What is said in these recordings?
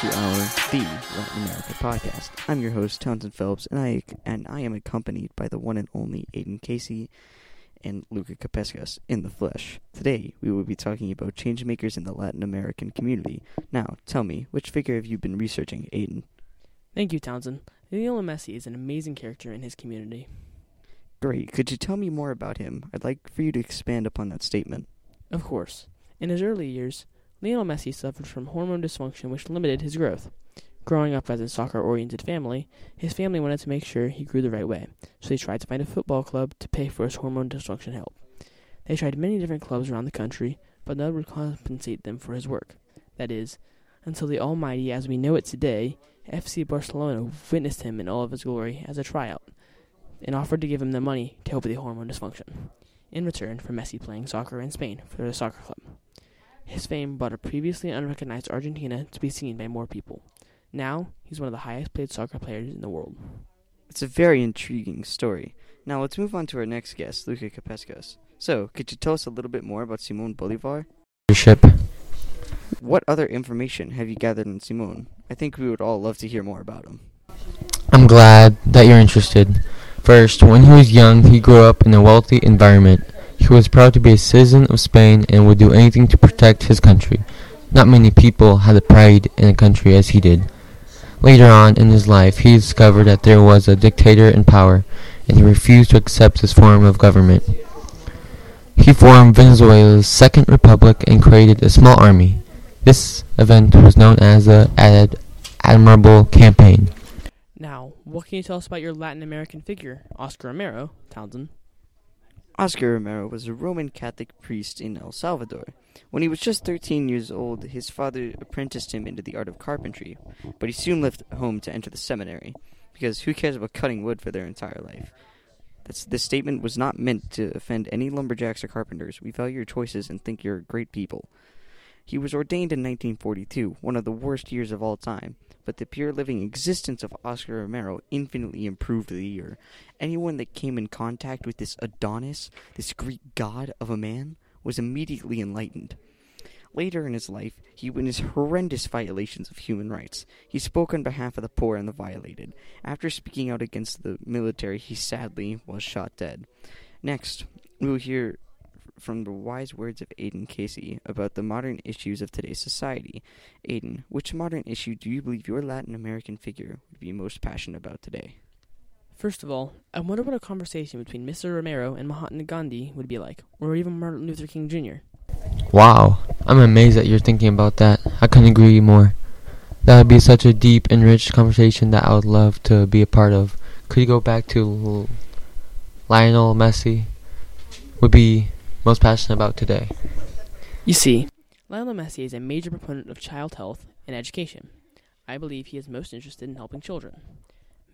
to our The Latin America podcast. I'm your host, Townsend Phelps, and I and I am accompanied by the one and only Aiden Casey and Luca Capescas in the flesh. Today, we will be talking about changemakers in the Latin American community. Now, tell me, which figure have you been researching, Aiden? Thank you, Townsend. Lionel Messi is an amazing character in his community. Great. Could you tell me more about him? I'd like for you to expand upon that statement. Of course. In his early years, Lionel Messi suffered from hormone dysfunction which limited his growth. Growing up as a soccer oriented family, his family wanted to make sure he grew the right way, so they tried to find a football club to pay for his hormone dysfunction help. They tried many different clubs around the country, but none would compensate them for his work. That is, until the almighty as we know it today, FC Barcelona witnessed him in all of his glory as a tryout, and offered to give him the money to help with the hormone dysfunction, in return for Messi playing soccer in Spain for the soccer club. His fame brought a previously unrecognized Argentina to be seen by more people. Now, he's one of the highest paid soccer players in the world. It's a very intriguing story. Now, let's move on to our next guest, Luca Capescas. So, could you tell us a little bit more about Simon Bolivar? Leadership. What other information have you gathered on Simon? I think we would all love to hear more about him. I'm glad that you're interested. First, when he was young, he grew up in a wealthy environment. He was proud to be a citizen of Spain and would do anything to protect his country. Not many people had the pride in a country as he did. Later on in his life, he discovered that there was a dictator in power, and he refused to accept this form of government. He formed Venezuela's Second Republic and created a small army. This event was known as the Ad- Admirable Campaign. Now, what can you tell us about your Latin American figure, Oscar Romero, Townsend? Oscar Romero was a Roman Catholic priest in El Salvador. When he was just 13 years old, his father apprenticed him into the art of carpentry, but he soon left home to enter the seminary, because who cares about cutting wood for their entire life? That's, this statement was not meant to offend any lumberjacks or carpenters. We value your choices and think you're great people. He was ordained in 1942, one of the worst years of all time, but the pure living existence of Oscar Romero infinitely improved the year. Anyone that came in contact with this Adonis, this Greek god of a man, was immediately enlightened. Later in his life, he witnessed horrendous violations of human rights. He spoke on behalf of the poor and the violated. After speaking out against the military, he sadly was shot dead. Next, we will hear from the wise words of Aiden Casey about the modern issues of today's society. Aiden, which modern issue do you believe your Latin American figure would be most passionate about today? First of all, I wonder what a conversation between Mr. Romero and Mahatma Gandhi would be like, or even Martin Luther King Jr. Wow, I'm amazed that you're thinking about that. I couldn't agree more. That would be such a deep and rich conversation that I would love to be a part of. Could you go back to Lionel Messi? Would be most passionate about today. You see, Lionel Messi is a major proponent of child health and education. I believe he is most interested in helping children.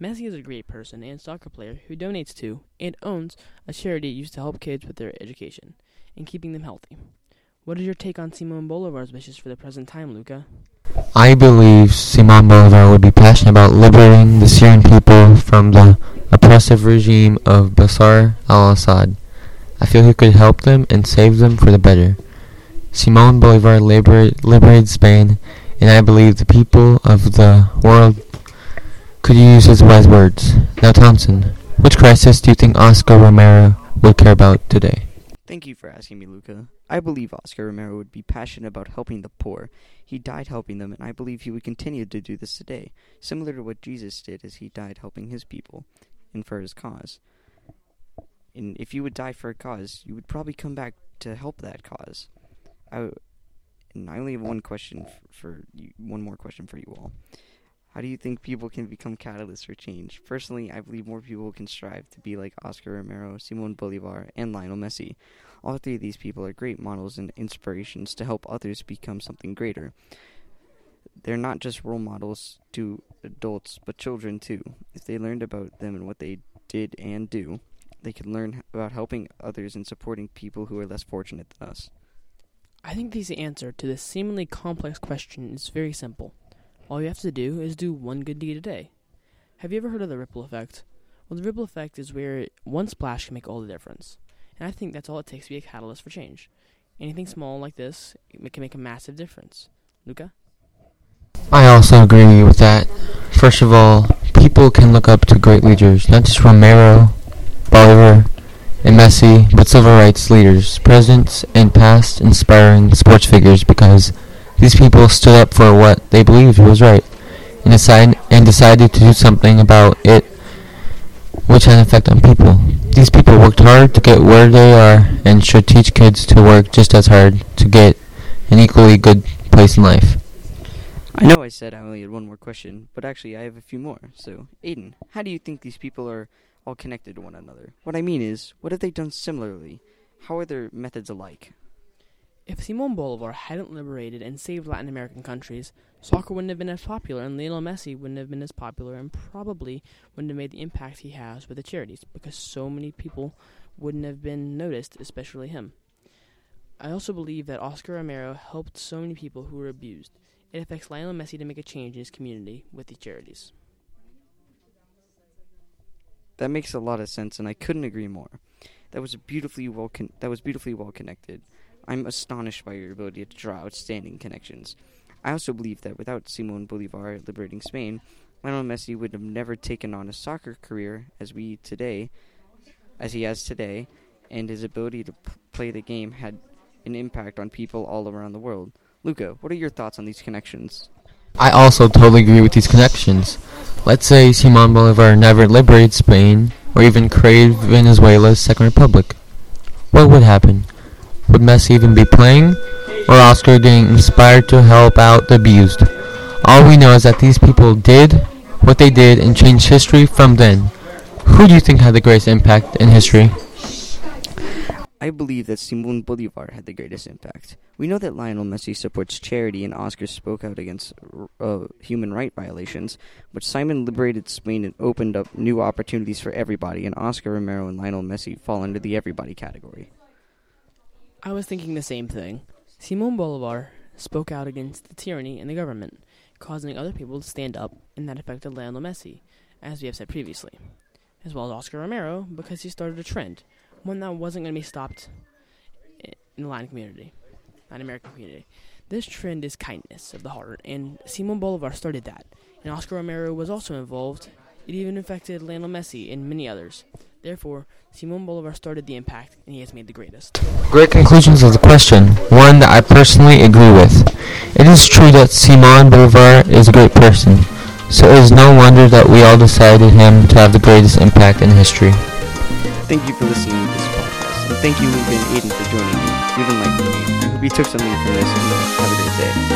Messi is a great person and soccer player who donates to and owns a charity used to help kids with their education and keeping them healthy. What is your take on Simon Bolivar's wishes for the present time, Luca? I believe Simon Bolivar would be passionate about liberating the Syrian people from the oppressive regime of Bashar al-Assad. I feel he could help them and save them for the better. Simon Bolivar liber- liberated Spain, and I believe the people of the world could use his wise words. Now, Thompson, which crisis do you think Oscar Romero would care about today? Thank you for asking me, Luca. I believe Oscar Romero would be passionate about helping the poor. He died helping them, and I believe he would continue to do this today, similar to what Jesus did as he died helping his people and for his cause. And if you would die for a cause, you would probably come back to help that cause. I, and I only have one question for you, one more question for you all. How do you think people can become catalysts for change? Personally, I believe more people can strive to be like Oscar Romero, Simon Bolivar, and Lionel Messi. All three of these people are great models and inspirations to help others become something greater. They're not just role models to adults, but children too. If they learned about them and what they did and do, they can learn about helping others and supporting people who are less fortunate than us. I think the answer to this seemingly complex question is very simple. All you have to do is do one good deed a day. Have you ever heard of the ripple effect? Well, the ripple effect is where one splash can make all the difference. And I think that's all it takes to be a catalyst for change. Anything small like this it can make a massive difference. Luca? I also agree with that. First of all, people can look up to great leaders, not just Romero, Bolivar, and Messi, but civil rights leaders, presidents, and past inspiring sports figures because these people stood up for what they believed was right and, decide, and decided to do something about it which had an effect on people. These people worked hard to get where they are and should teach kids to work just as hard to get an equally good place in life. I know I said I only had one more question, but actually I have a few more. So, Aiden, how do you think these people are all connected to one another? What I mean is, what have they done similarly? How are their methods alike? If Simon Bolivar hadn't liberated and saved Latin American countries, soccer wouldn't have been as popular and Lionel Messi wouldn't have been as popular and probably wouldn't have made the impact he has with the charities because so many people wouldn't have been noticed, especially him. I also believe that Oscar Romero helped so many people who were abused. It affects Lionel Messi to make a change in his community with the charities. That makes a lot of sense, and I couldn't agree more. That was beautifully well. Con- that was beautifully well connected. I'm astonished by your ability to draw outstanding connections. I also believe that without Simon Bolivar liberating Spain, Lionel Messi would have never taken on a soccer career as we today, as he has today, and his ability to p- play the game had an impact on people all around the world. Luca, what are your thoughts on these connections? I also totally agree with these connections. Let's say Simon Bolivar never liberated Spain or even created Venezuela's Second Republic. What would happen? Would Messi even be playing? Or Oscar getting inspired to help out the abused? All we know is that these people did what they did and changed history from then. Who do you think had the greatest impact in history? I believe that Simon Bolivar had the greatest impact. We know that Lionel Messi supports charity and Oscar spoke out against uh, human right violations, but Simon liberated Spain and opened up new opportunities for everybody, and Oscar Romero and Lionel Messi fall under the everybody category. I was thinking the same thing. Simon Bolivar spoke out against the tyranny in the government, causing other people to stand up, and that affected Lionel Messi, as we have said previously, as well as Oscar Romero because he started a trend, one that wasn't going to be stopped in the Latin community, Latin American community. This trend is kindness of the heart, and Simon Bolivar started that, and Oscar Romero was also involved. It even affected Lionel Messi and many others. Therefore, Simon Bolivar started the impact, and he has made the greatest. Great conclusions of the question, one that I personally agree with. It is true that Simon Bolivar is a great person, so it is no wonder that we all decided him to have the greatest impact in history. Thank you for listening to this podcast, and thank you, Luke and Aiden, for joining me. You've enlightened me. I hope you took something from this, and have a great day.